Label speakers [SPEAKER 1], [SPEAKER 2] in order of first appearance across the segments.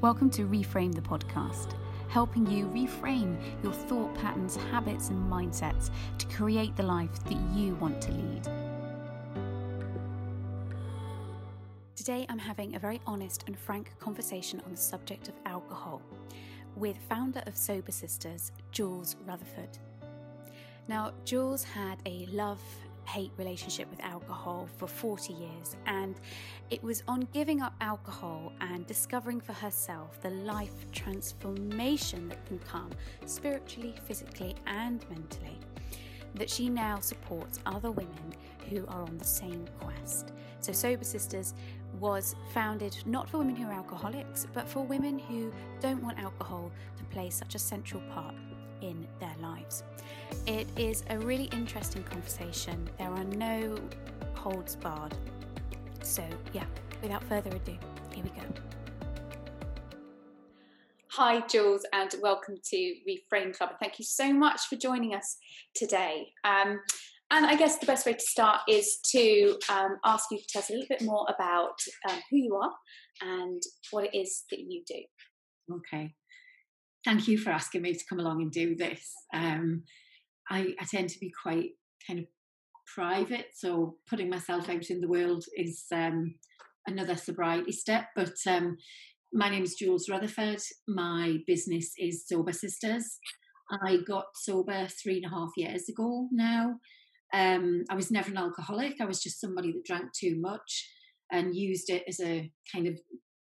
[SPEAKER 1] Welcome to Reframe the podcast, helping you reframe your thought patterns, habits, and mindsets to create the life that you want to lead. Today, I'm having a very honest and frank conversation on the subject of alcohol with founder of Sober Sisters, Jules Rutherford. Now, Jules had a love hate relationship with alcohol for 40 years, and it was on giving up alcohol and discovering for herself the life transformation that can come spiritually, physically, and mentally that she now supports other women who are on the same quest. So, Sober Sisters was founded not for women who are alcoholics, but for women who don't want alcohol to play such a central part in their lives. It is a really interesting conversation. There are no holds barred. So, yeah, without further ado, here we go. Hi, Jules, and welcome to Reframe Club. thank you so much for joining us today. Um, and I guess the best way to start is to um, ask you to tell us a little bit more about um, who you are and what it is that you do.
[SPEAKER 2] Okay thank you for asking me to come along and do this. Um, I, I, tend to be quite kind of private, so putting myself out in the world is um, another sobriety step. But um, my name is Jules Rutherford. My business is Sober Sisters. I got sober three and a half years ago now. Um, I was never an alcoholic. I was just somebody that drank too much and used it as a kind of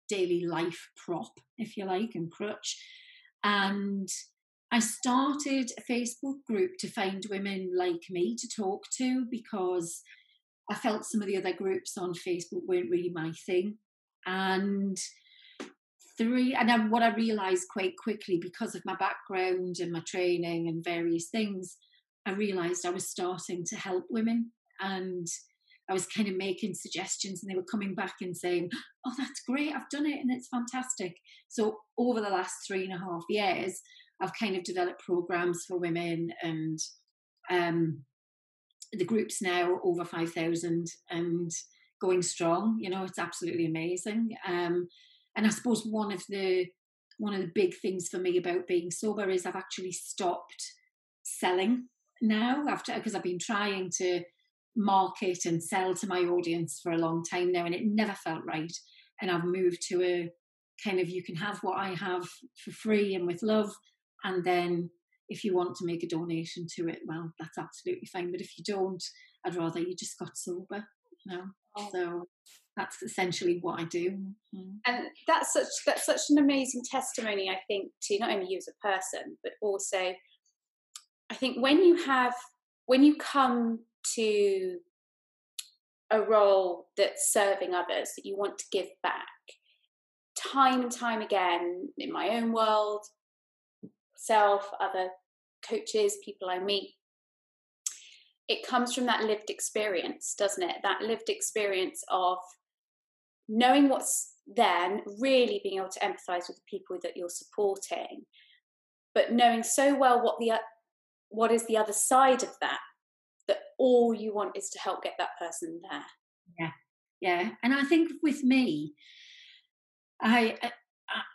[SPEAKER 2] daily life prop, if you like, and crutch. And I started a Facebook group to find women like me to talk to because I felt some of the other groups on Facebook weren't really my thing. And three, and then what I realized quite quickly because of my background and my training and various things, I realized I was starting to help women. And I was kind of making suggestions and they were coming back and saying, Oh, that's great, I've done it and it's fantastic. So, over the last three and a half years, I've kind of developed programs for women and um, the group's now over 5,000 and going strong. You know, it's absolutely amazing. Um, and I suppose one of the one of the big things for me about being sober is I've actually stopped selling now after because I've been trying to market and sell to my audience for a long time now, and it never felt right. And I've moved to a kind of you can have what I have for free and with love, and then if you want to make a donation to it, well, that's absolutely fine. But if you don't, I'd rather you just got sober, you know. Oh. So that's essentially what I do.
[SPEAKER 1] Mm. And that's such that's such an amazing testimony, I think, to not only you as a person, but also I think when you have when you come to a role that's serving others, that you want to give back. Time and time again, in my own world, self, other coaches, people I meet, it comes from that lived experience, doesn't it? That lived experience of knowing what's there and really being able to empathize with the people that you're supporting, but knowing so well what the what is the other side of that that all you want is to help get that person there.
[SPEAKER 2] Yeah, yeah. And I think with me, I, uh,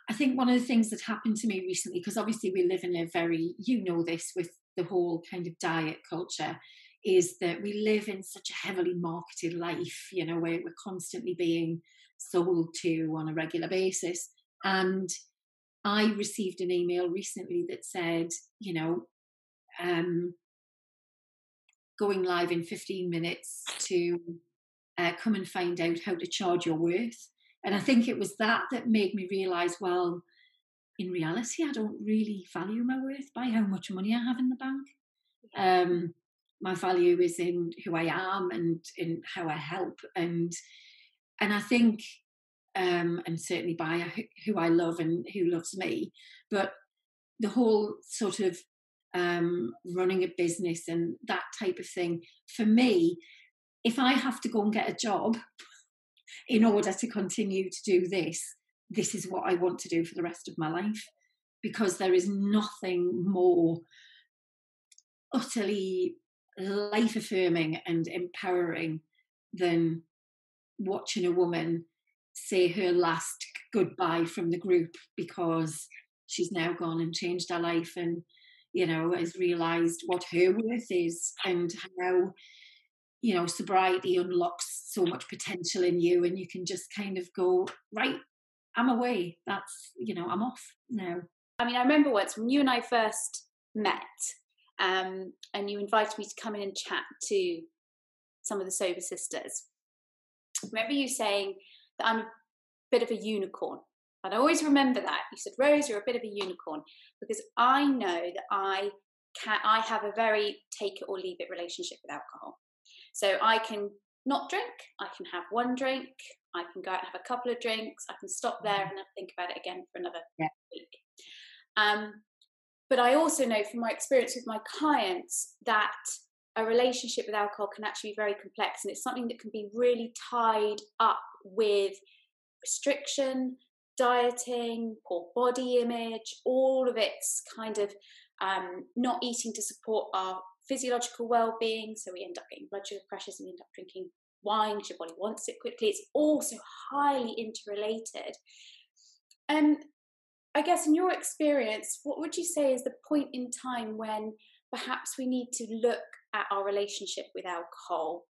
[SPEAKER 2] I think one of the things that happened to me recently, because obviously we live in a very, you know, this with the whole kind of diet culture, is that we live in such a heavily marketed life, you know, where we're constantly being sold to on a regular basis. And I received an email recently that said, you know, um, going live in 15 minutes to uh, come and find out how to charge your worth. And I think it was that that made me realize, well, in reality, I don't really value my worth by how much money I have in the bank. Um, my value is in who I am and in how I help, and and I think, um, and certainly by who I love and who loves me. But the whole sort of um, running a business and that type of thing. For me, if I have to go and get a job in order to continue to do this, this is what I want to do for the rest of my life. Because there is nothing more utterly life affirming and empowering than watching a woman say her last goodbye from the group because she's now gone and changed her life and you know has realized what her worth is and how you know sobriety unlocks so much potential in you and you can just kind of go right i'm away. That's you know i'm off now.
[SPEAKER 1] I mean i remember once when you and i first met um, and you invited me to come in and chat to some of the sober sisters. Remember you saying that i'm a bit of a unicorn? And i always remember that. You said rose you're a bit of a unicorn. Because i know that i can i have a very take it or leave it relationship with alcohol. So I can not drink, I can have one drink, I can go out and have a couple of drinks, I can stop there mm-hmm. and think about it again for another yeah. week. Um, but I also know from my experience with my clients that a relationship with alcohol can actually be very complex and it's something that can be really tied up with restriction, dieting, poor body image, all of it's kind of um, not eating to support our physiological well-being so we end up getting blood sugar pressures and we end up drinking wine because your body wants it quickly. It's also highly interrelated. And um, i guess in your experience what would you say is the point in time when perhaps we need to look at our relationship with alcohol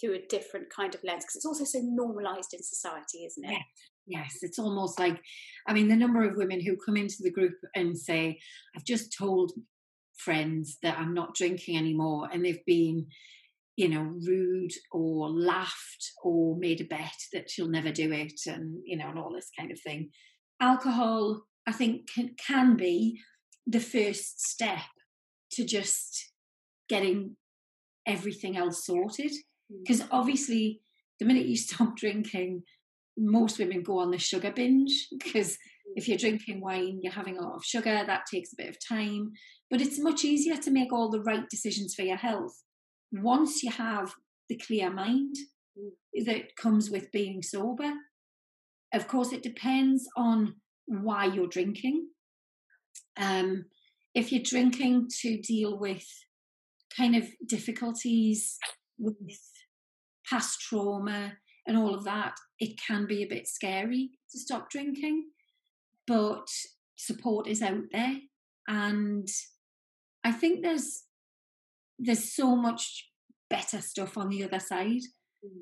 [SPEAKER 1] through a different kind of lens? Because it's also so normalized in society isn't it?
[SPEAKER 2] Yes. It's almost like i mean the number of women who come into the group and say i've just told friends that I'm not drinking anymore and they've been, you know, rude or laughed or made a bet that she'll never do it and, you know, and all this kind of thing. Alcohol, I think, can, can be the first step to just getting everything else sorted. Because mm. obviously, the minute you stop drinking, most women go on the sugar binge because if you're drinking wine, you're having a lot of sugar, that takes a bit of time. But it's much easier to make all the right decisions for your health once you have the clear mind that comes with being sober. Of course, it depends on why you're drinking. Um, if you're drinking to deal with kind of difficulties with past trauma and all of that, it can be a bit scary to stop drinking. But support is out there, and I think there's there's so much better stuff on the other side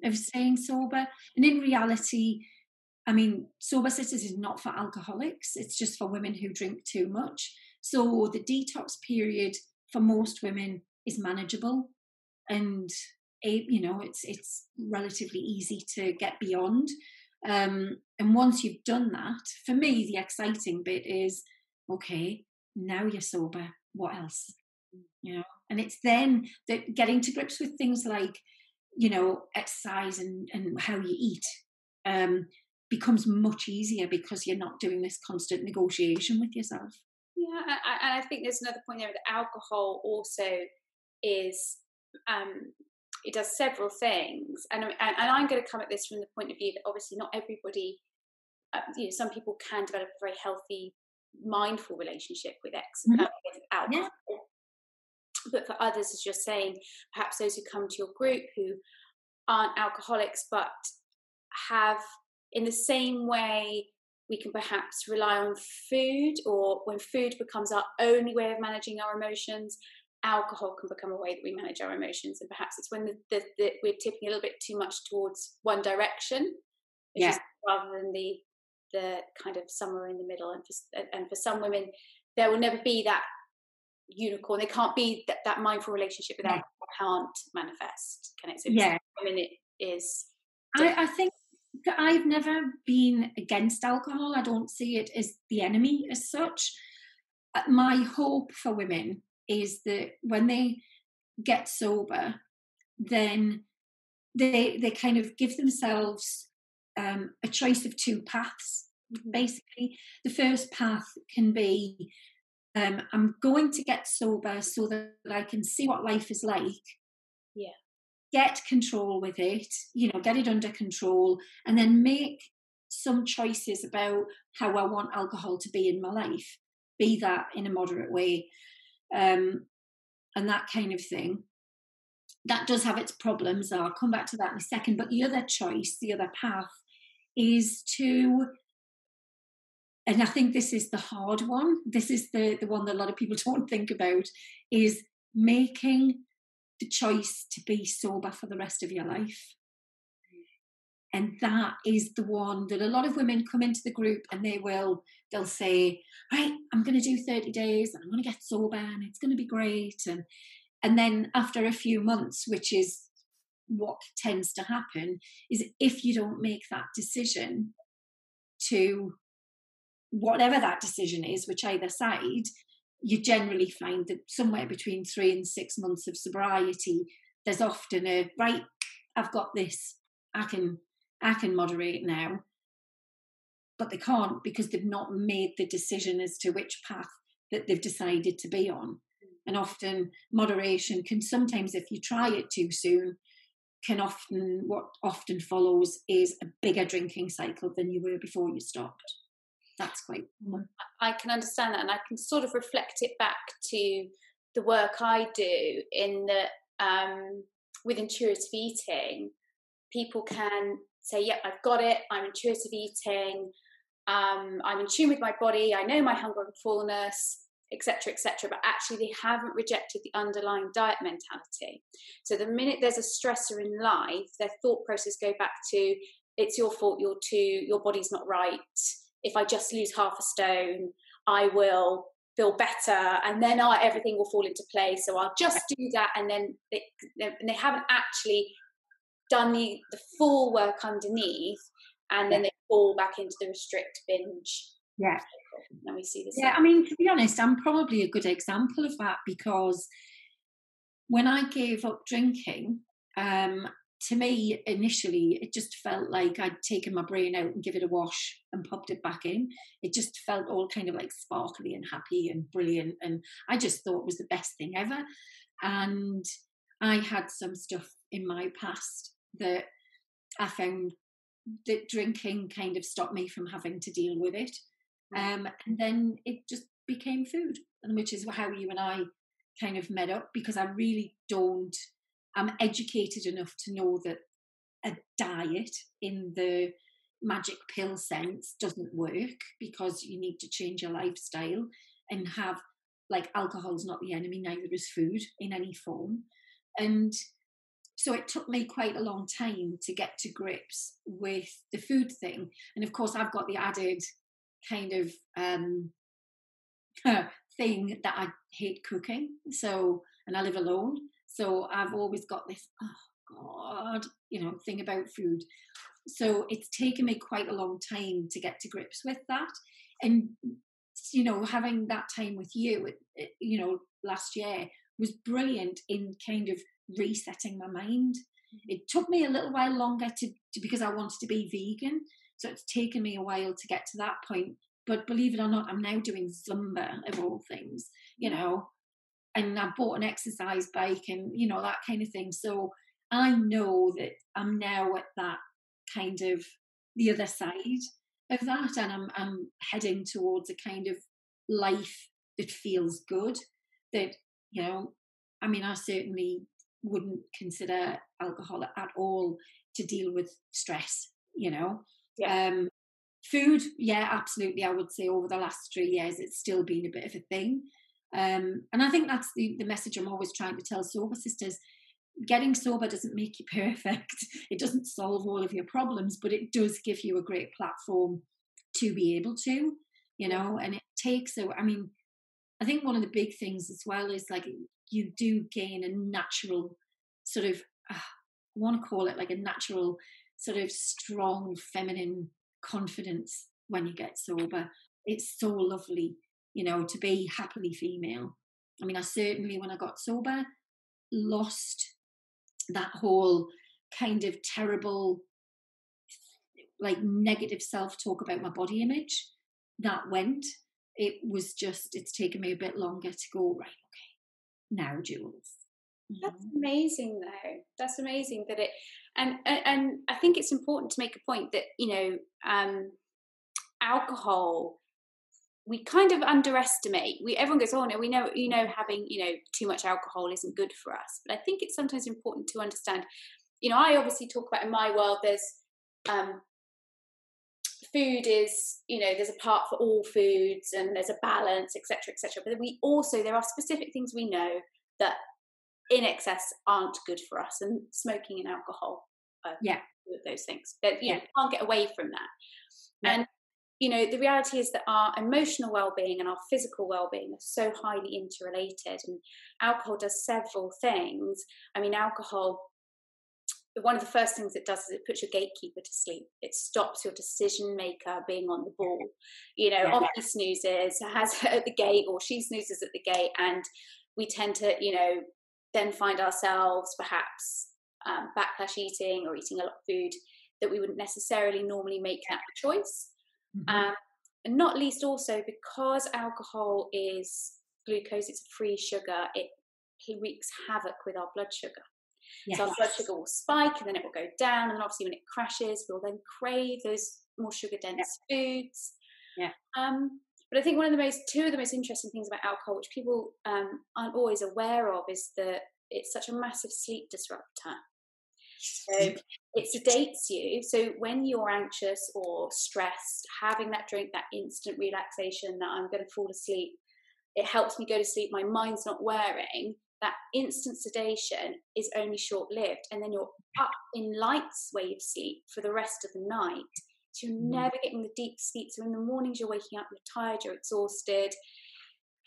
[SPEAKER 2] of mm. staying sober. And in reality, I mean, sober sisters is not for alcoholics. It's just for women who drink too much. So the detox period for most women is manageable, and you know it's it's relatively easy to get beyond. Um, and once you've done that, for me, the exciting bit is okay. Now you're sober what else? You know, and it's then that getting to grips with things like, you know, exercise and, and how you eat um, becomes much easier because you're not doing this constant negotiation with yourself.
[SPEAKER 1] Yeah, and I think there's another point there that alcohol also is um, it does several things, and, and and I'm going to come at this from the point of view that obviously not everybody, uh, you know, some people can develop a very healthy mindful relationship with ex mm-hmm. uh, with alcohol. Yeah. But for others, as you're saying, perhaps those who come to your group who aren't alcoholics but have, in the same way, we can perhaps rely on food, or when food becomes our only way of managing our emotions, alcohol can become a way that we manage our emotions. And perhaps it's when the, the, the, we're tipping a little bit too much towards one direction, yeah. rather than the the kind of somewhere in the middle. And for, and for some women, there will never be that unicorn. There can't be that, that mindful relationship without yeah. can't manifest. Can it? So yeah. women, it is.
[SPEAKER 2] I, I think I've never been against alcohol. I don't see it as the enemy as such. Uh, my hope for women is that when they get sober, then they they kind of give themselves um, a choice of two paths. Mm-hmm. Basically, the first path can be um, I'm going to get sober so that I can see what life is like.
[SPEAKER 1] Yeah.
[SPEAKER 2] Get control with it, you know, get it under control, and then make some choices about how I want alcohol to be in my life, be that in a moderate way, um, and that kind of thing. That does have its problems. I'll come back to that in a second. But the other choice, the other path, is to and I think this is the hard one. This is the, the one that a lot of people don't think about is making the choice to be sober for the rest of your life. And that is the one that a lot of women come into the group and they will, they'll say, right, I'm going to do 30 days and I'm going to get sober and it's going to be great. And, and then after a few months, which is what tends to happen, is if you don't make that decision to whatever that decision is, which either side, you generally find that somewhere between three and six months of sobriety, there's often a right, I've got this, I can I can moderate now. But they can't because they've not made the decision as to which path that they've decided to be on. And often moderation can sometimes, if you try it too soon, can often what often follows is a bigger drinking cycle than you were before you stopped that's quite common.
[SPEAKER 1] I can understand that, and I can sort of reflect it back to the work I do in that um, with intuitive eating, people can say, "Yep, I've got it. I'm intuitive eating. Um, I'm in tune with my body. I know my hunger and fullness." etc etc but actually they haven't rejected the underlying diet mentality so the minute there's a stressor in life their thought process go back to it's your fault you're too your body's not right if I just lose half a stone, I will feel better and then I, everything will fall into place. So I'll just do that. And then they, they haven't actually done the, the full work underneath and then they fall back into the restrict binge.
[SPEAKER 2] Yeah.
[SPEAKER 1] And we see this.
[SPEAKER 2] Yeah, I mean, to be honest, I'm probably a good example of that because when I gave up drinking, um, to me, initially, it just felt like I'd taken my brain out and give it a wash and popped it back in. It just felt all kind of like sparkly and happy and brilliant. And I just thought it was the best thing ever. And I had some stuff in my past that I found that drinking kind of stopped me from having to deal with it. Um, and then it just became food, and which is how you and I kind of met up because I really don't I'm educated enough to know that a diet in the magic pill sense doesn't work because you need to change your lifestyle and have like alcohol is not the enemy neither is food in any form and so it took me quite a long time to get to grips with the food thing and of course i've got the added kind of um thing that i hate cooking so and i live alone so I've always got this, oh God, you know, thing about food. So it's taken me quite a long time to get to grips with that. And, you know, having that time with you, you know, last year was brilliant in kind of resetting my mind. Mm-hmm. It took me a little while longer to, to because I wanted to be vegan. So it's taken me a while to get to that point. But believe it or not, I'm now doing Zumba of all things, you know, and I bought an exercise bike and you know that kind of thing. So I know that I'm now at that kind of the other side of that, and I'm I'm heading towards a kind of life that feels good. That you know, I mean, I certainly wouldn't consider alcohol at all to deal with stress. You know, yeah. Um, food, yeah, absolutely. I would say over the last three years, it's still been a bit of a thing. Um, and I think that's the, the message I'm always trying to tell sober sisters. Getting sober doesn't make you perfect. It doesn't solve all of your problems, but it does give you a great platform to be able to, you know, and it takes a, I mean, I think one of the big things as well is like you do gain a natural sort of, uh, I want to call it like a natural sort of strong feminine confidence when you get sober. It's so lovely you know, to be happily female. I mean, I certainly, when I got sober, lost that whole kind of terrible, like negative self talk about my body image. That went. It was just, it's taken me a bit longer to go, right, okay, now, Jules.
[SPEAKER 1] That's amazing, though. That's amazing that it, and and I think it's important to make a point that you know, um, alcohol we kind of underestimate we everyone goes oh no we know you know having you know too much alcohol isn't good for us but i think it's sometimes important to understand you know i obviously talk about in my world there's um food is you know there's a part for all foods and there's a balance etc etc but we also there are specific things we know that in excess aren't good for us and smoking and alcohol um,
[SPEAKER 2] yeah.
[SPEAKER 1] those things. But you yeah. know, can't get away from that. Yeah. and you know the reality is that our emotional well-being and our physical well-being are so highly interrelated and alcohol does several things. I mean alcohol one of the first things it does is it puts your gatekeeper to sleep. It stops your decision maker being on the ball. You know, yeah. he snoozes, has her at the gate, or she snoozes at the gate, and we tend to, you know, then find ourselves perhaps um, backlash eating or eating a lot of food that we wouldn't necessarily normally make that choice. Mm-hmm. Um, and not least also because alcohol is glucose, it's a free sugar, it wreaks havoc with our blood sugar. Yes. So our blood sugar will spike and then it will go down. And obviously, when it crashes, we'll then crave those more sugar dense yeah. foods.
[SPEAKER 2] Yeah.
[SPEAKER 1] Um, but I think one of the most, two of the most interesting things about alcohol, which people um, aren't always aware of, is that it's such a massive sleep disruptor. So it sedates you. So when you're anxious or stressed, having that drink, that instant relaxation that I'm going to fall asleep, it helps me go to sleep. My mind's not wearing that instant sedation is only short lived, and then you're up in light wave sleep for the rest of the night. So you're mm. never getting the deep sleep. So in the mornings, you're waking up, you're tired, you're exhausted.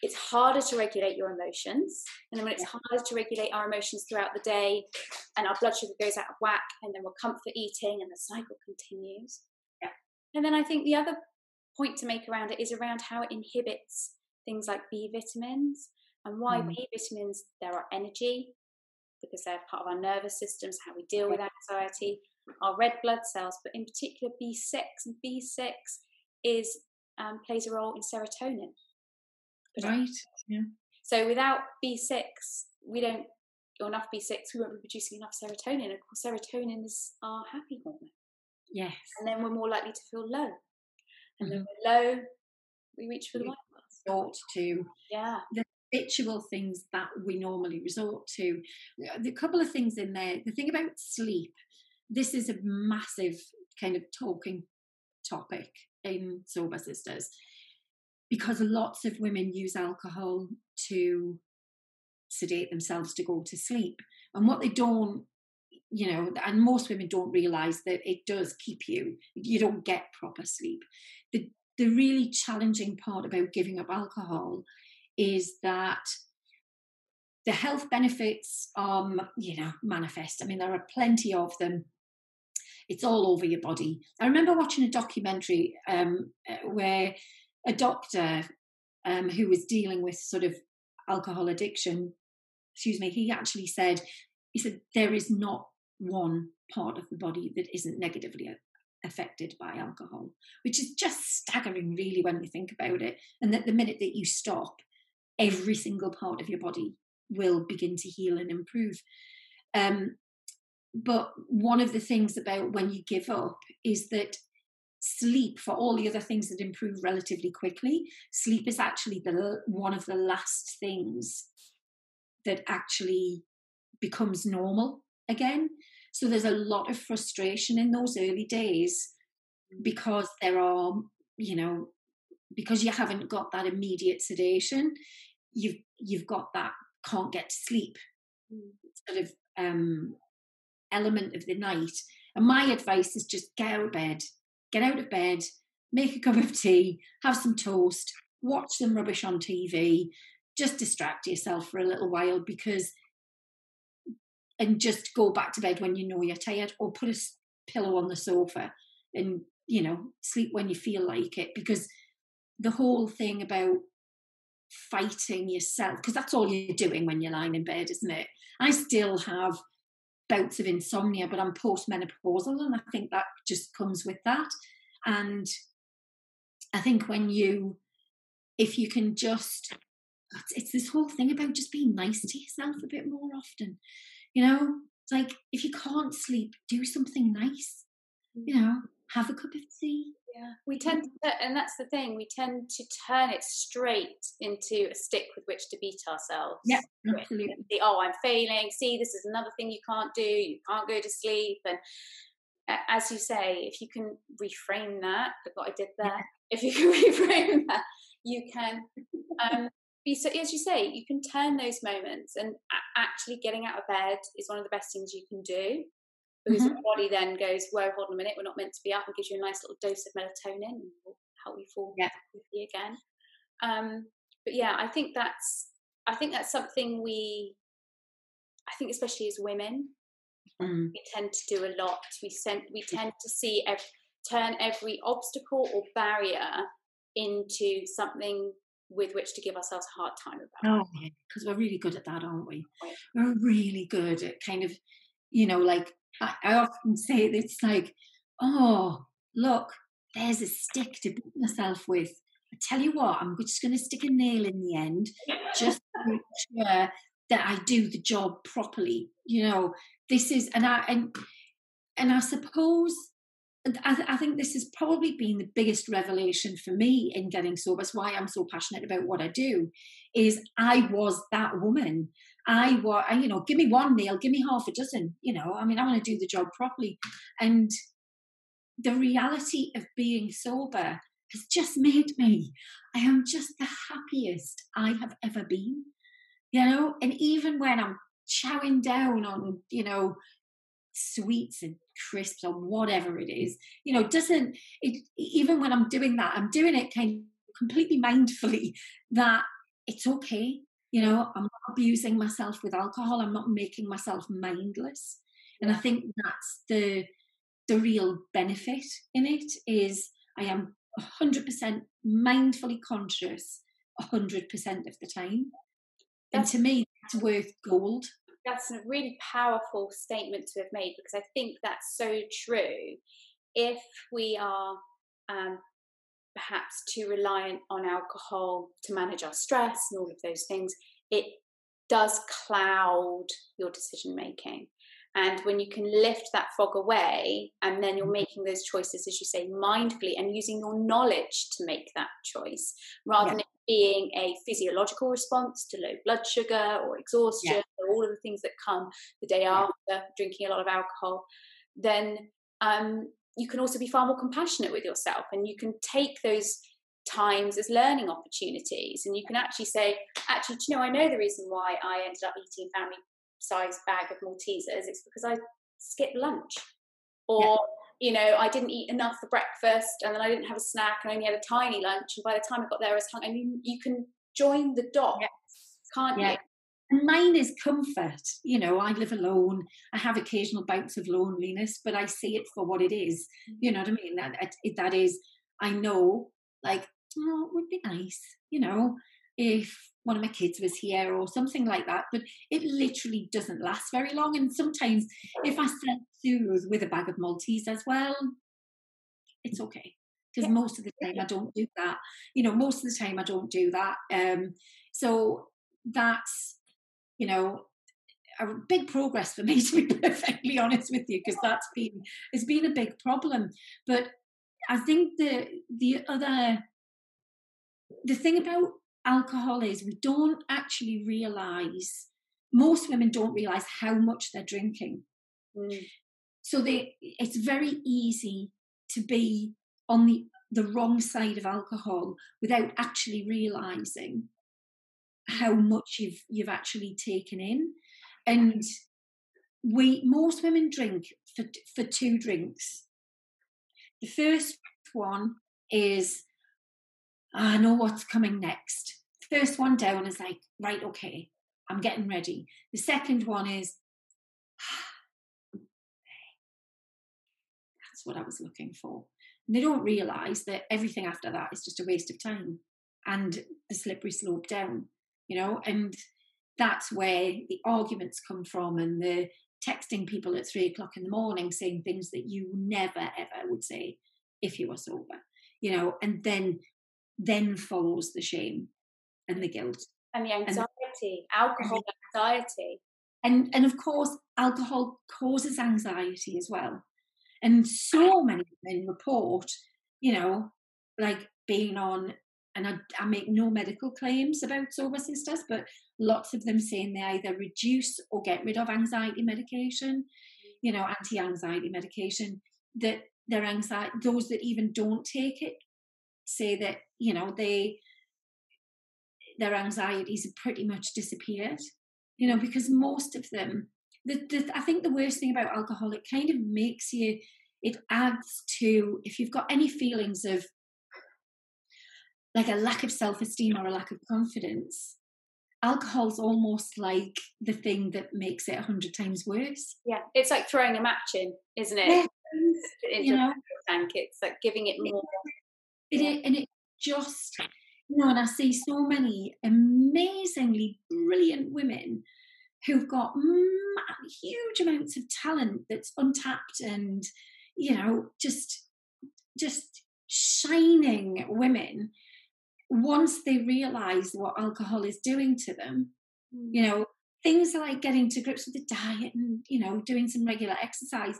[SPEAKER 1] It's harder to regulate your emotions. And then when it's yeah. harder to regulate our emotions throughout the day, and our blood sugar goes out of whack, and then we're comfort eating, and the cycle continues.
[SPEAKER 2] Yeah.
[SPEAKER 1] And then I think the other point to make around it is around how it inhibits things like B vitamins and why mm. B vitamins, there are our energy because they're part of our nervous systems, how we deal with anxiety, our red blood cells, but in particular B6 and B6 is um, plays a role in serotonin.
[SPEAKER 2] Right. Yeah.
[SPEAKER 1] So without B6, we don't or enough B6, we won't be producing enough serotonin. Of course, serotonin is our happy hormone.
[SPEAKER 2] Yes.
[SPEAKER 1] And then we're more likely to feel low. And mm-hmm. then we're low, we reach for the white
[SPEAKER 2] blood. to
[SPEAKER 1] yeah.
[SPEAKER 2] the habitual things that we normally resort to. The couple of things in there. The thing about sleep, this is a massive kind of talking topic in sober sisters because lots of women use alcohol to sedate themselves to go to sleep and what they don't you know and most women don't realize that it does keep you you don't get proper sleep the the really challenging part about giving up alcohol is that the health benefits are, you know, manifest. I mean, there are plenty of them. It's all over your body. I remember watching a documentary um, uh, where a doctor um, who was dealing with sort of alcohol addiction, excuse me, he actually said, he said, there is not one part of the body that isn't negatively affected by alcohol, which is just staggering, really, when you think about it. And that the minute that you stop, every single part of your body will begin to heal and improve. Um, but one of the things about when you give up is that sleep, for all the other things that improve relatively quickly, sleep is actually the one of the last things that actually becomes normal again. So there's a lot of frustration in those early days because there are, you know, because you haven't got that immediate sedation, you've you've got that can't get to sleep mm. sort of um, element of the night. And my advice is just get out of bed, get out of bed, make a cup of tea, have some toast, watch some rubbish on TV, just distract yourself for a little while because and just go back to bed when you know you're tired or put a pillow on the sofa and you know sleep when you feel like it because the whole thing about fighting yourself because that's all you're doing when you're lying in bed, isn't it? I still have bouts of insomnia, but I'm postmenopausal, and I think that just comes with that. And I think when you, if you can just, it's this whole thing about just being nice to yourself a bit more often. You know, it's like if you can't sleep, do something nice. You know, have a cup of tea,
[SPEAKER 1] yeah, we tend to, and that's the thing, we tend to turn it straight into a stick with which to beat ourselves.
[SPEAKER 2] Yeah, absolutely.
[SPEAKER 1] oh, I'm failing. See, this is another thing you can't do. You can't go to sleep. And as you say, if you can reframe that, look what I did there. Yeah. If you can reframe that, you can um, be so. As you say, you can turn those moments, and actually getting out of bed is one of the best things you can do because mm-hmm. your body then goes, "Whoa, hold on a minute, we're not meant to be up," and gives you a nice little dose of melatonin and will help you fall yeah. again. Um, but yeah, I think that's I think that's something we, I think especially as women, mm. we tend to do a lot. We send, we tend to see every, turn every obstacle or barrier into something with which to give ourselves a hard time
[SPEAKER 2] about. Oh, because we're really good at that, aren't we? We're really good at kind of, you know, like I, I often say it's like, oh, look, there's a stick to beat myself with. I tell you what, I'm just going to stick a nail in the end, just to make sure that I do the job properly. You know, this is, and I and and I suppose I, th- I, think this has probably been the biggest revelation for me in getting sober. It's why I'm so passionate about what I do. Is I was that woman. I was, you know, give me one nail, give me half a dozen. You know, I mean, I want to do the job properly, and the reality of being sober has just made me, I am just the happiest I have ever been. You know, and even when I'm chowing down on, you know, sweets and crisps or whatever it is, you know, doesn't it even when I'm doing that, I'm doing it kind of completely mindfully that it's okay. You know, I'm not abusing myself with alcohol. I'm not making myself mindless. And I think that's the the real benefit in it is I am 100% mindfully conscious 100% of the time. And to me, that's worth gold.
[SPEAKER 1] That's a really powerful statement to have made because I think that's so true. If we are um, perhaps too reliant on alcohol to manage our stress and all of those things, it does cloud your decision making. And when you can lift that fog away, and then you're mm-hmm. making those choices, as you say, mindfully and using your knowledge to make that choice rather yeah. than it being a physiological response to low blood sugar or exhaustion yeah. or all of the things that come the day yeah. after drinking a lot of alcohol, then um, you can also be far more compassionate with yourself and you can take those times as learning opportunities and you can actually say actually do you know i know the reason why i ended up eating a family size bag of Maltesers, it's because I skipped lunch. Or, yeah. you know, I didn't eat enough for breakfast and then I didn't have a snack and I only had a tiny lunch. And by the time I got there, I was hungry. And you, you can join the dots, can't yeah. you?
[SPEAKER 2] And mine is comfort. You know, I live alone. I have occasional bouts of loneliness, but I see it for what it is. You know what I mean? That, that is, I know, like, oh, it would be nice, you know, if one of my kids was here or something like that. But it literally doesn't last very long. And sometimes if I self-soothe with a bag of Maltesers well, it's okay. Because most of the time I don't do that. You know, most of the time I don't do that. Um, so that's, you know, a big progress for me to be perfectly honest with you, because that's been it's been a big problem. But I think the the other the thing about alcohol is we don't actually realize most women don't realize how much they're drinking mm. so they it's very easy to be on the the wrong side of alcohol without actually realizing how much you've you've actually taken in and we most women drink for for two drinks the first one is ah, I know what's coming next. First one down is like, right, okay, I'm getting ready. The second one is, ah, that's what I was looking for. And they don't realize that everything after that is just a waste of time and the slippery slope down, you know, and that's where the arguments come from and the texting people at three o'clock in the morning saying things that you never ever would say if you were sober, you know, and then then follows the shame and the guilt
[SPEAKER 1] and the anxiety, and, alcohol anxiety.
[SPEAKER 2] And and of course, alcohol causes anxiety as well. And so many men report, you know, like being on, and I, I make no medical claims about sober sisters, but lots of them saying they either reduce or get rid of anxiety medication, you know, anti-anxiety medication, that their anxiety, those that even don't take it, say that you know they their anxieties have pretty much disappeared. You know, because most of them, the, the, I think the worst thing about alcohol, it kind of makes you, it adds to if you've got any feelings of like a lack of self-esteem or a lack of confidence alcohol's almost like the thing that makes it a hundred times worse.
[SPEAKER 1] Yeah, it's like throwing a match in, isn't it?
[SPEAKER 2] Yeah. you know,
[SPEAKER 1] tank. It's like giving it more.
[SPEAKER 2] It, it, and it just, you know, and I see so many amazingly brilliant women who've got mm, huge amounts of talent that's untapped and, you know, just, just shining women once they realize what alcohol is doing to them, mm. you know, things like getting to grips with the diet and, you know, doing some regular exercise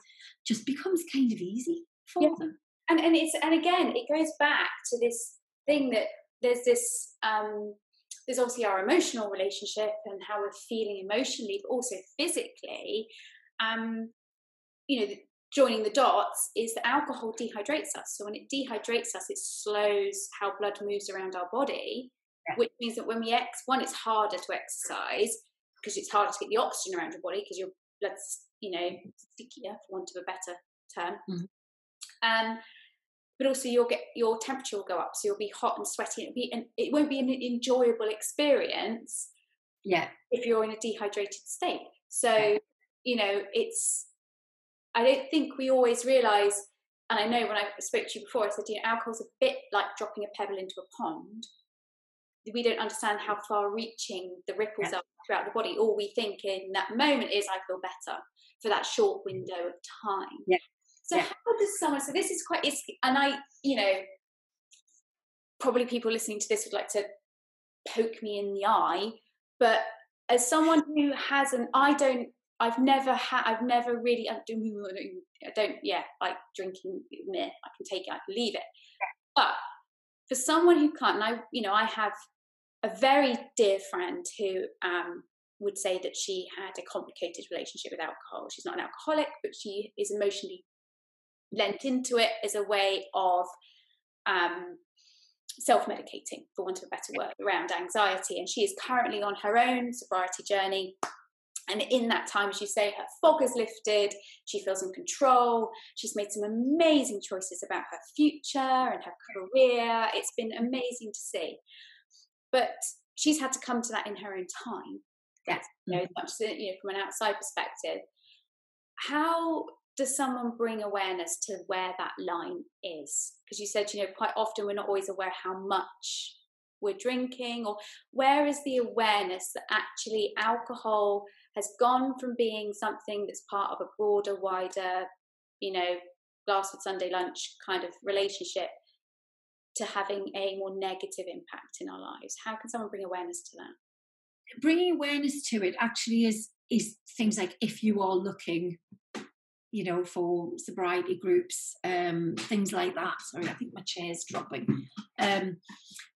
[SPEAKER 2] just becomes kind of easy for yeah. them.
[SPEAKER 1] And and it's and again, it goes back to this thing that there's this um there's obviously our emotional relationship and how we're feeling emotionally, but also physically. Um, you know, joining the dots is that alcohol dehydrates us. So when it dehydrates us, it slows how blood moves around our body, yeah. which means that when we ex one, it's harder to exercise because it's harder to get the oxygen around your body because your blood's you know stickier, for want of a better term. Mm-hmm. Um, but also you'll get your temperature will go up, so you'll be hot and sweaty. It'll be, and it won't be an enjoyable experience.
[SPEAKER 2] Yeah,
[SPEAKER 1] if you're in a dehydrated state. So yeah. you know it's I don't think we always realise, and I know when I spoke to you before, I said, you know, alcohol's a bit like dropping a pebble into a pond. We don't understand how far reaching the ripples yeah. are throughout the body. All we think in that moment is, I feel better for that short window of time.
[SPEAKER 2] Yeah.
[SPEAKER 1] So yeah. how does someone, so this is quite, it's, and I, you know, probably people listening to this would like to poke me in the eye, but as someone who hasn't, I don't I've never had, I've never really, I don't, I don't, yeah, like drinking, meh, I can take it, I can leave it. But for someone who can't, and I, you know, I have a very dear friend who um, would say that she had a complicated relationship with alcohol. She's not an alcoholic, but she is emotionally lent into it as a way of um, self medicating, for want of a better word, around anxiety. And she is currently on her own sobriety journey. And in that time, as you say, her fog has lifted, she feels in control, she's made some amazing choices about her future and her career. It's been amazing to see. But she's had to come to that in her own time.
[SPEAKER 2] Yes.
[SPEAKER 1] You know, much you know, from an outside perspective. How does someone bring awareness to where that line is? Because you said, you know, quite often we're not always aware how much we're drinking, or where is the awareness that actually alcohol has gone from being something that's part of a broader, wider, you know, glass Glassford Sunday lunch kind of relationship to having a more negative impact in our lives? How can someone bring awareness to that?
[SPEAKER 2] Bringing awareness to it actually is is things like if you are looking, you know, for sobriety groups, um, things like that. Sorry, I think my chair's dropping. Um,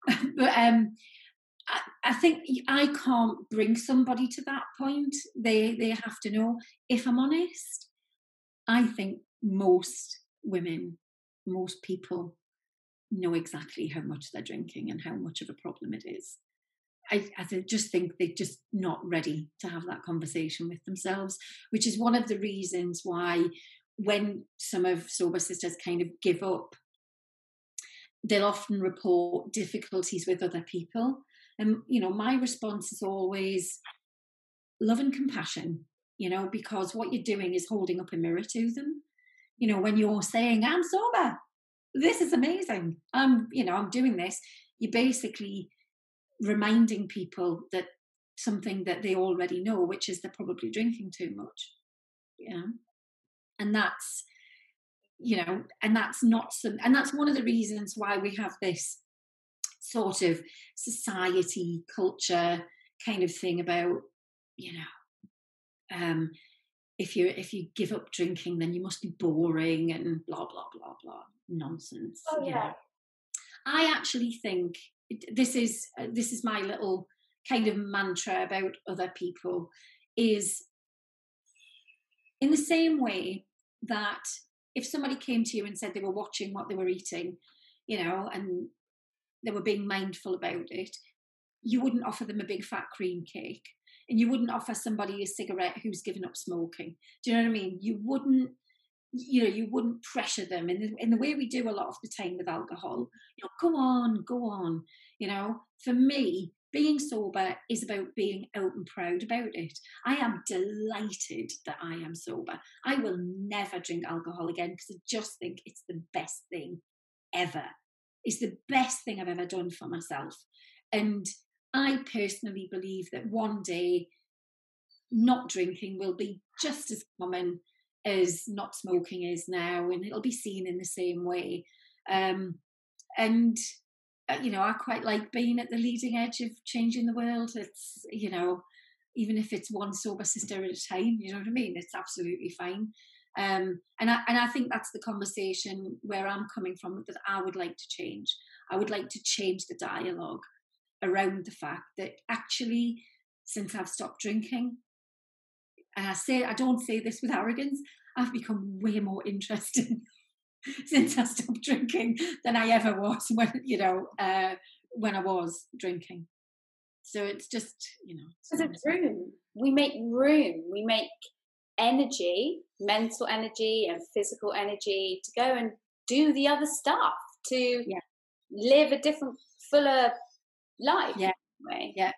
[SPEAKER 2] but um, I, I think I can't bring somebody to that point. They they have to know. If I'm honest, I think most women, most people know exactly how much they're drinking and how much of a problem it is. I, I just think they're just not ready to have that conversation with themselves, which is one of the reasons why when some of sober sisters kind of give up, they'll often report difficulties with other people. And, you know, my response is always love and compassion, you know, because what you're doing is holding up a mirror to them. You know, when you're saying, I'm sober, this is amazing. I'm, you know, I'm doing this. You're basically reminding people that something that they already know, which is they're probably drinking too much. Yeah. And that's, you know, and that's not some, and that's one of the reasons why we have this sort of society culture kind of thing about you know um if you if you give up drinking then you must be boring and blah blah blah blah nonsense
[SPEAKER 1] oh, yeah. You know?
[SPEAKER 2] i actually think this is uh, this is my little kind of mantra about other people is in the same way that if somebody came to you and said they were watching what they were eating, you know, and they were being mindful about it, you wouldn't offer them a big fat cream cake. And you wouldn't offer somebody a cigarette who's given up smoking. Do you know what I mean? You wouldn't you know you wouldn't pressure them in the, in the way we do a lot of the time with alcohol you know go on go on you know for me being sober is about being out and proud about it i am delighted that i am sober i will never drink alcohol again because i just think it's the best thing ever it's the best thing i've ever done for myself and i personally believe that one day not drinking will be just as common as not smoking is now, and it'll be seen in the same way. Um, and uh, you know, I quite like being at the leading edge of changing the world. It's you know, even if it's one sober sister at a time, you know what I mean. It's absolutely fine. Um, and I and I think that's the conversation where I'm coming from that I would like to change. I would like to change the dialogue around the fact that actually, since I've stopped drinking, and I say I don't say this with arrogance, I've become way more interesting since I stopped drinking than I ever was when you know uh, when I was drinking. So it's just you know
[SPEAKER 1] because it's room. We make room. We make energy, mental energy, and physical energy to go and do the other stuff to yeah. live a different, fuller life.
[SPEAKER 2] Yeah, yeah.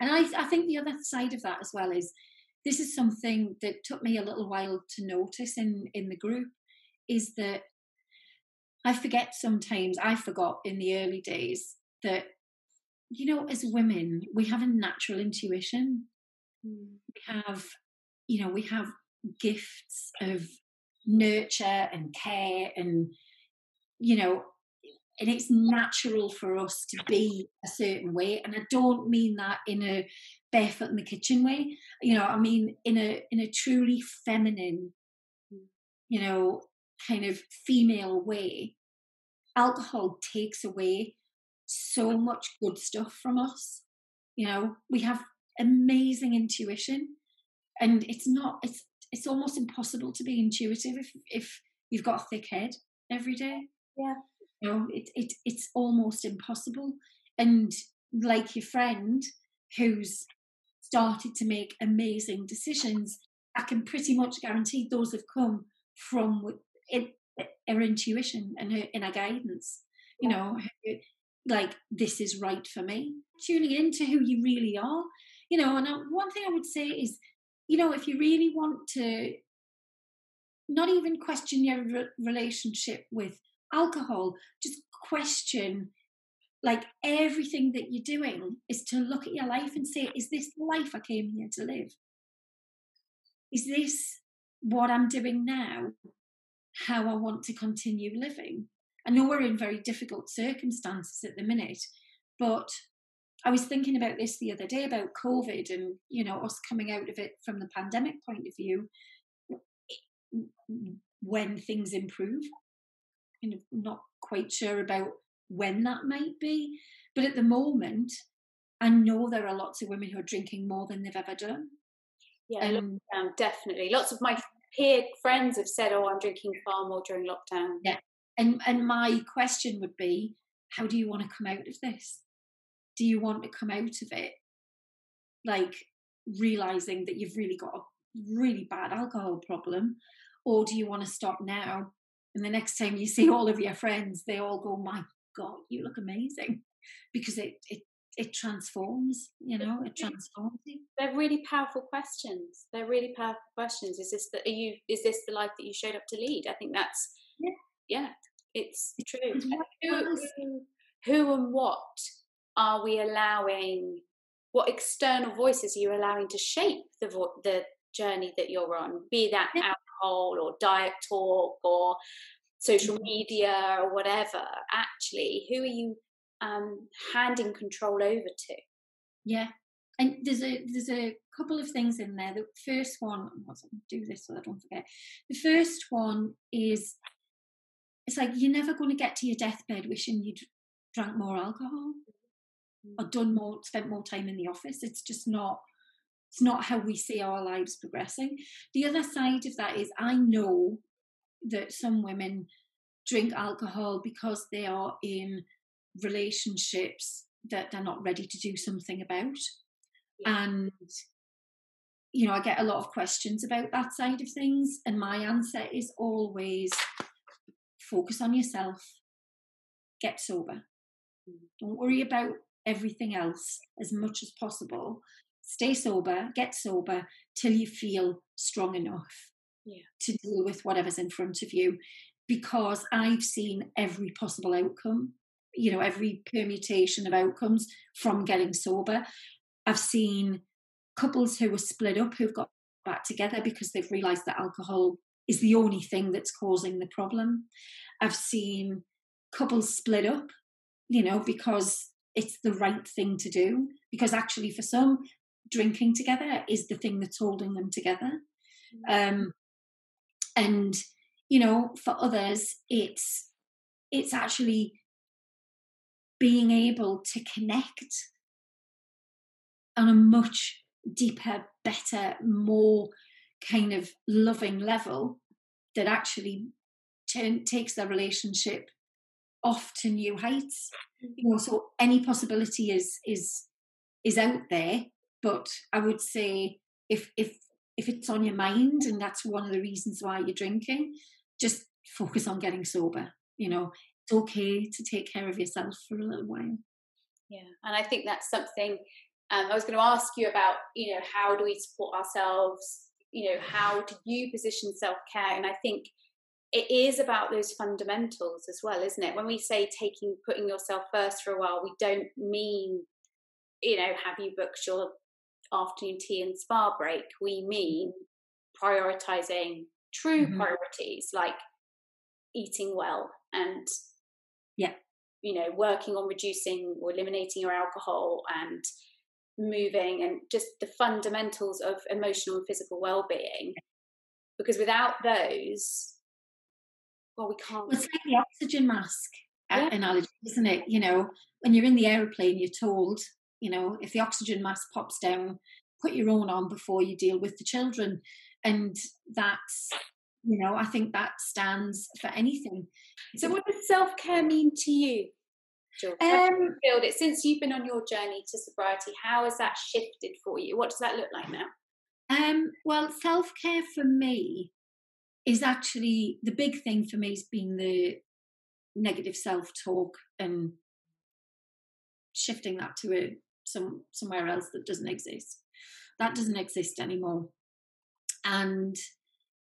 [SPEAKER 2] And I, I think the other side of that as well is this is something that took me a little while to notice in in the group is that I forget sometimes I forgot in the early days that you know as women we have a natural intuition mm. we have you know we have gifts of nurture and care and you know and it's natural for us to be a certain way and i don't mean that in a barefoot in the kitchen way you know i mean in a in a truly feminine you know kind of female way. Alcohol takes away so much good stuff from us you know we have amazing intuition and it's not it's it's almost impossible to be intuitive if if you've got a thick head every day
[SPEAKER 1] yeah
[SPEAKER 2] you know it, it it's almost impossible and like your friend who's started to make amazing decisions, I can pretty much guarantee those have come from it, her intuition and her inner guidance. You know, like this is right for me. Tuning into who you really are. You know, and uh, one thing I would say is, you know, if you really want to not even question your re- relationship with alcohol, just question like everything that you're doing is to look at your life and say, is this the life I came here to live? Is this what I'm doing now? How I want to continue living? I know we're in very difficult circumstances at the minute, but I was thinking about this the other day about COVID and you know us coming out of it from the pandemic point of view. When things improve, kind of not quite sure about when that might be. But at the moment, I know there are lots of women who are drinking more than they've ever done.
[SPEAKER 1] Yeah, um, lockdown, definitely. Lots of my peer friends have said, "Oh, I'm drinking far more during lockdown."
[SPEAKER 2] Yeah, and and my question would be, how do you want to come out of this? Do you want to come out of it like realizing that you've really got a really bad alcohol problem, or do you want to stop now? And the next time you see all of your friends, they all go, "My God, you look amazing because it, it, it transforms, you know, it transforms you.
[SPEAKER 1] They're really powerful questions. They're really powerful questions. Is this the, are you, is this the life that you showed up to lead? I think that's, yeah, yeah it's true. Who, who and what are we allowing what external voices are you allowing to shape the the journey that you're on? Be that alcohol or diet talk or social mm-hmm. media or whatever. Actually who are you um, handing control over to?
[SPEAKER 2] Yeah. And there's a there's a couple of things in there. The first one let's do this so i don't forget. The first one is it's like you're never going to get to your deathbed wishing you'd drank more alcohol or done more spent more time in the office it's just not it's not how we see our lives progressing the other side of that is i know that some women drink alcohol because they are in relationships that they're not ready to do something about. Yeah. And, you know, I get a lot of questions about that side of things. And my answer is always focus on yourself, get sober. Mm. Don't worry about everything else as much as possible. Stay sober, get sober till you feel strong enough yeah. to deal with whatever's in front of you. Because I've seen every possible outcome, you know, every permutation of outcomes from getting sober. I've seen couples who were split up who've got back together because they've realized that alcohol is the only thing that's causing the problem. I've seen couples split up, you know, because it's the right thing to do. Because actually, for some, drinking together is the thing that's holding them together. Mm. Um, and you know, for others, it's it's actually being able to connect on a much deeper, better, more kind of loving level that actually turn, takes their relationship off to new heights. You know, so any possibility is is is out there, but I would say if if if it's on your mind and that's one of the reasons why you're drinking, just focus on getting sober. You know, it's okay to take care of yourself for a little while.
[SPEAKER 1] Yeah, and I think that's something um, I was going to ask you about. You know, how do we support ourselves? You know, how do you position self care? And I think it is about those fundamentals as well, isn't it? When we say taking putting yourself first for a while, we don't mean, you know, have you booked your afternoon tea and spa break? We mean prioritizing true mm-hmm. priorities like eating well and
[SPEAKER 2] yeah,
[SPEAKER 1] you know, working on reducing or eliminating your alcohol and moving and just the fundamentals of emotional and physical well-being because without those well, we can't.
[SPEAKER 2] Well, it's like the oxygen mask yeah. analogy, isn't it? You know, when you're in the aeroplane, you're told, you know, if the oxygen mask pops down, put your own on before you deal with the children. And that's, you know, I think that stands for anything.
[SPEAKER 1] So, what does self care mean to you? George? Um, feel it since you've been on your journey to sobriety. How has that shifted for you? What does that look like now?
[SPEAKER 2] Um, well, self care for me is actually the big thing for me has been the negative self-talk and shifting that to a some somewhere else that doesn't exist. That doesn't exist anymore. And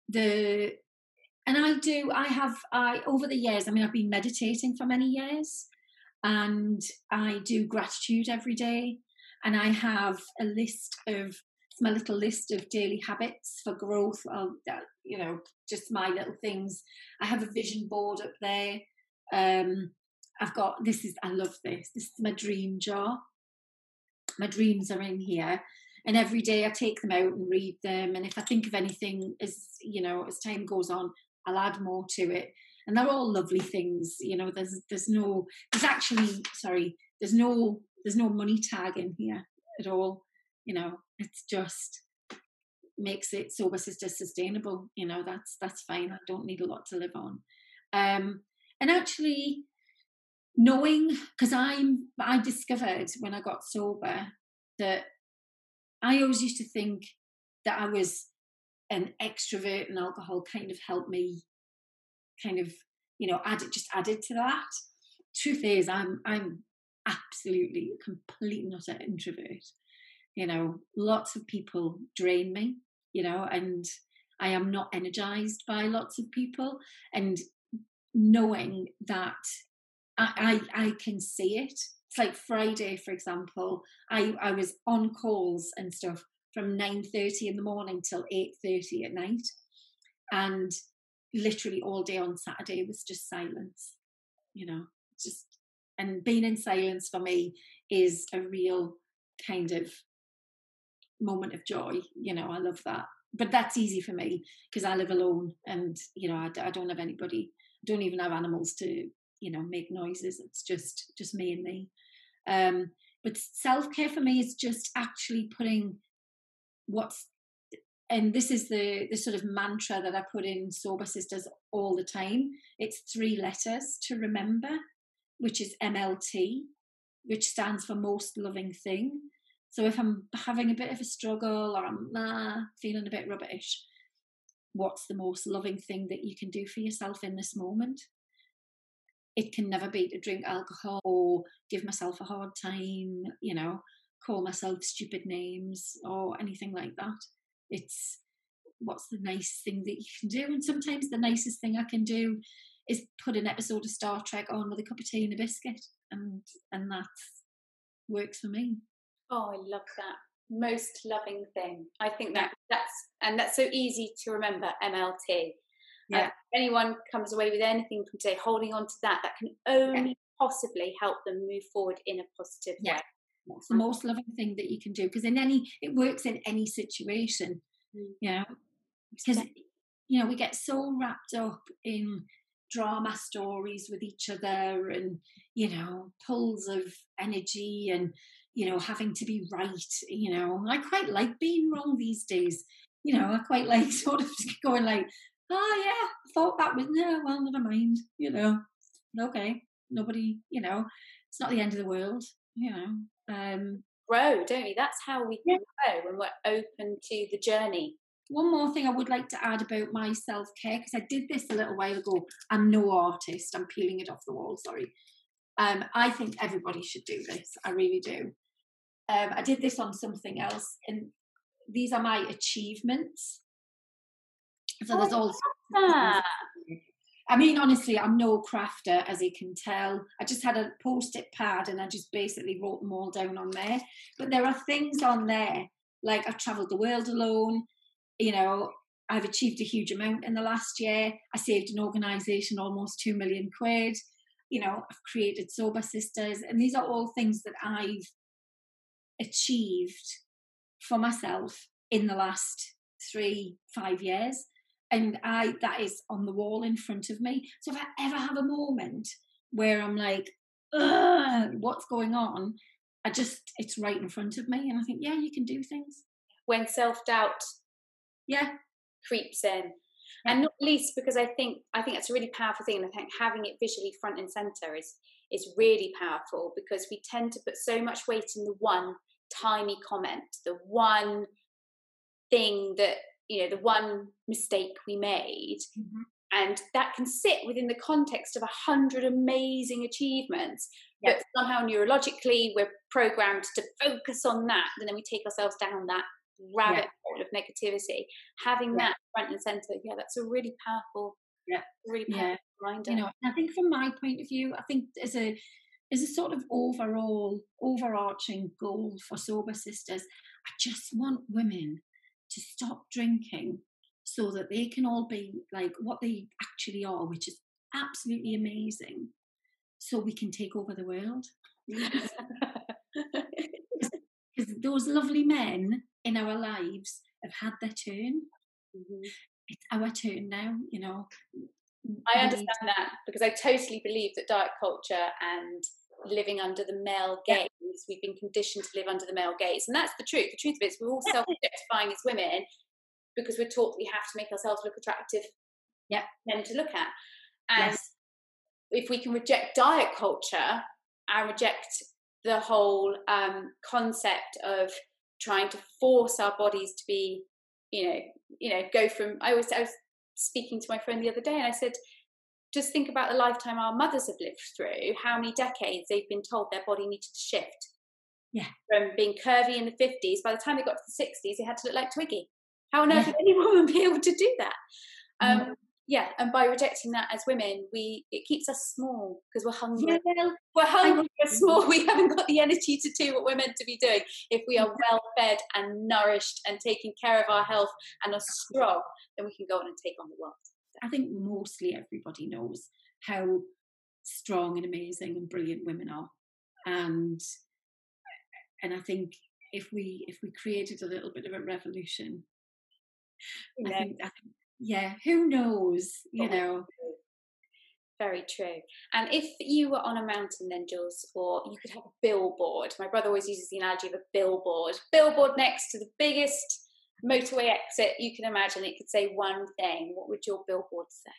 [SPEAKER 2] the and i do i have i over the years i mean i've been meditating for many years and i do gratitude every day and i have a list of my little list of daily habits for growth. I'll, you know, just my little things. I have a vision board up there. Um, I've got this is I love this. This is my dream jar. My dreams are in here, and every day I take them out and read them. And if I think of anything as you know, as time goes on, I'll add more to it. And they're all lovely things. You know, there's there's no there's actually sorry there's no there's no money tag in here at all you know it's just makes it sober sister sustainable you know that's that's fine i don't need a lot to live on. Um and actually knowing because i'm i discovered when i got sober that i always used to think that i was an extrovert and alcohol kind of helped me kind of you know add it just added to that. Truth is i'm i'm absolutely completely not an introvert you know lots of people drain me you know and i am not energized by lots of people and knowing that i i, I can see it. It's like friday for example i i was on calls and stuff from 9.30 in the morning till 8.30 at night and literally all day on saturday was just silence you know just and being in silence for me is a real kind of moment of joy. You know, I love that. But that's easy for me because I live alone and, you know, I, I don't have anybody, don't even have animals to, you know, make noises. It's just, just me and me. Um, but self care for me is just actually putting what's and this is the the sort of mantra that I put in Sober Sistas all the time. It's three letters to remember, which is MLT, which stands for most loving thing. So if I'm having a bit of a struggle or I'm feeling a bit rubbish, what's the most loving thing that you can do for yourself in this moment? It can never be to drink alcohol or give myself a hard time, you know, call myself stupid names or anything like that. It's what's the nice thing that you can do? And sometimes the nicest thing I can do is put an episode of Star Trek on with a cup of tea and a biscuit, and and that works for me.
[SPEAKER 1] Oh, I love that. Most loving thing. I think that that's and that's so easy to remember. MLT. Yeah. Uh, anyone comes away with anything from today, holding on to that, that can only yeah. possibly help them move forward in a positive yeah. way.
[SPEAKER 2] It's the most loving thing that you can do because in any it works in any situation. Mm. You know, because you know we get so wrapped up in drama stories with each other and you know pulls of energy and you know having to be right you know i quite like being wrong these days you know i quite like sort of going like oh yeah i thought that was no well never mind you know okay nobody you know it's not the end of the world you know um
[SPEAKER 1] grow don't we that's how we yeah. grow when we're open to the journey
[SPEAKER 2] one more thing I would like to add about my self care, because I did this a little while ago. I'm no artist, I'm peeling it off the wall, sorry. Um, I think everybody should do this. I really do. Um, I did this on something else, and these are my achievements. So there's all. I mean, honestly, I'm no crafter, as you can tell. I just had a post-it pad, and I just basically wrote them all down on there. But there are things on there, like I've travelled the world alone you know, I've achieved a huge amount in the last year. I saved an organisation almost two million quid. You know, I've created Sober Sistas, and these are all things that I've achieved for myself in the last three, five years. And I that is on the wall in front of me. So if I ever have a moment where I'm like, what's going on? I just it's right in front of me. And I think, yeah, you can do things.
[SPEAKER 1] When self doubt
[SPEAKER 2] yeah
[SPEAKER 1] creeps in and not least because i think i think that's a really powerful thing and i think having it visually front and center is is really powerful because we tend to put so much weight in the one tiny comment the one thing that you know the one mistake we made mm-hmm. and that can sit within the context of a hundred amazing achievements yep. but somehow neurologically we're programmed to focus on that and then we take ourselves down that rabbit yeah. hole of negativity having yeah. that front and center yeah that's a really powerful
[SPEAKER 2] yeah
[SPEAKER 1] really powerful. Reminder
[SPEAKER 2] you know i think from my point of view i think as a as a sort of overall overarching goal for sober sistas i just want women to stop drinking so that they can all be like what they actually are which is absolutely amazing so we can take over the world because those lovely men in our lives have had their turn. Mm-hmm. It's our turn now, you know.
[SPEAKER 1] I understand that because I totally believe that diet culture and living under the male gaze, we've been conditioned to live under the male gaze. And that's the truth. The truth of it is we're all self objectifying as women because we're taught we have to make ourselves look attractive
[SPEAKER 2] yeah.
[SPEAKER 1] men to look at. And yes. if we can reject diet culture and reject the whole um, concept of trying to force our bodies to be, you know, you know, go from. I always I was speaking to my friend the other day, and I said, just think about the lifetime our mothers have lived through. How many decades they've been told their body needed to shift.
[SPEAKER 2] Yeah.
[SPEAKER 1] From being curvy in the fifties, by the time they got to the sixties, they had to look like Twiggy. How on earth yeah. would any woman be able to do that? Um, mm yeah and by rejecting that as women we it keeps us small because we're hungry. Yeah, we're hungry we're small we haven't got the energy to do what we're meant to be doing if we are well fed and nourished and taking care of our health and are strong then we can go on and take on the world.
[SPEAKER 2] I think mostly everybody knows how strong and amazing and brilliant women are. And and i think if we if we created a little bit of a revolution yeah. I think, I think yeah, who knows, you know.
[SPEAKER 1] Very true. And if you were on a mountain, then Jules, or you could have a billboard. My brother always uses the analogy of a billboard. Billboard next to the biggest motorway exit, you can imagine it could say one thing. What would your billboard say?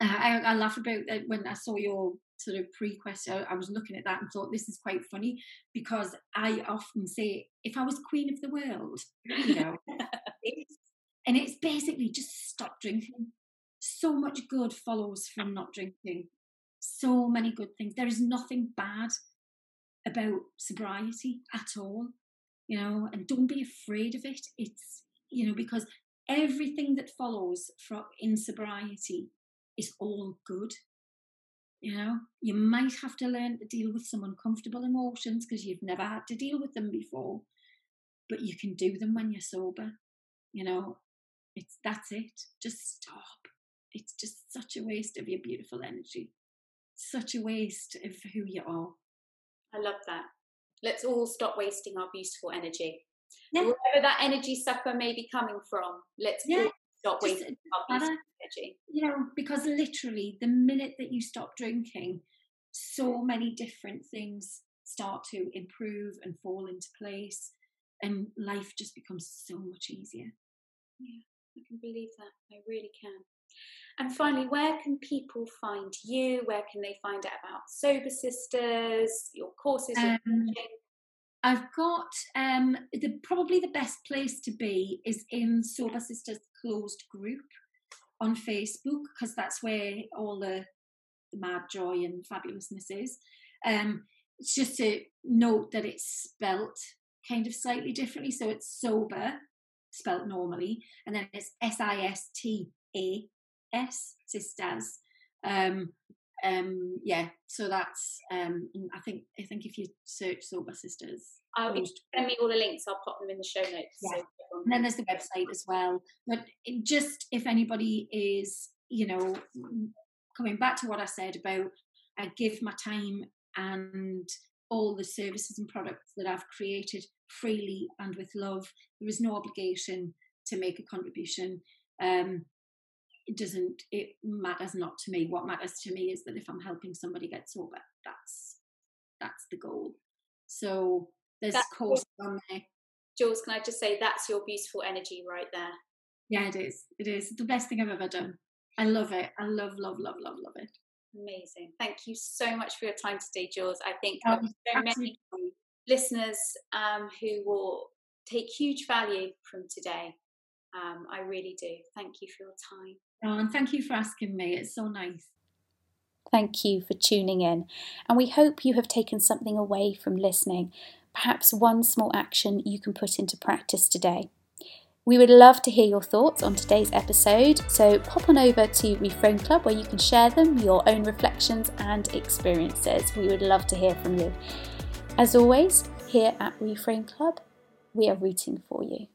[SPEAKER 2] Uh, I, I laugh about that when I saw your sort of pre-question. I, I was looking at that and thought this is quite funny because I often say, if I was queen of the world, you know, it's, and it's basically just stop drinking. So much good follows from not drinking. So many good things. There is nothing bad about sobriety at all, you know, and don't be afraid of it. It's, you know, because everything that follows from in sobriety is all good. You know, you might have to learn to deal with some uncomfortable emotions because you've never had to deal with them before, but you can do them when you're sober. You know, it's that's it. Just stop. It's just such a waste of your beautiful energy, such a waste of who you are.
[SPEAKER 1] I love that. Let's all stop wasting our beautiful energy. Yeah. Wherever that energy sucker may be coming from, let's yeah. stop wasting our uh, beautiful energy.
[SPEAKER 2] You know, because literally the minute that you stop drinking, so many different things start to improve and fall into place and life just becomes so much easier.
[SPEAKER 1] Yeah, I can believe that. I really can. And finally, where can people find you? Where can they find out about Sober Sistas, your courses? Um,
[SPEAKER 2] I've got um, the probably the best place to be is in Sober Sistas closed group on Facebook because that's where all the, the, mad joy and fabulousness is. Um, it's just to note that it's spelt kind of slightly differently, so it's sober spelt normally, and then it's S I S T A S sisters. Um, um, yeah, so that's um, I think I think if you search Sober Sistas,
[SPEAKER 1] I'll send me all the links. I'll pop them in the show notes.
[SPEAKER 2] Yeah. So and then there's the website as well. But just if anybody is, you know, coming back to what I said about I give my time and all the services and products that I've created freely and with love. There is no obligation to make a contribution. Um, it doesn't it matters not to me. What matters to me is that if i'm helping somebody get sober that's that's the goal. So there's that's courses on there.
[SPEAKER 1] Jules can i just say that's your beautiful energy right there.
[SPEAKER 2] Yeah it is. It is. The best thing i've ever done. I love it. I love love love love love it.
[SPEAKER 1] Amazing. Thank you so much for your time today jules i think um, so many listeners um, who will take huge value from today um, I really do. Thank you for your time.
[SPEAKER 2] Oh, and thank you for asking me. It's so nice.
[SPEAKER 1] Thank you for tuning in, and we hope you have taken something away from listening, perhaps one small action you can put into practice today. We would love to hear your thoughts on today's episode, so pop on over to Reframe Club where you can share them, your own reflections and experiences. We would love to hear from you. As always, here at Reframe Club, we are rooting for you.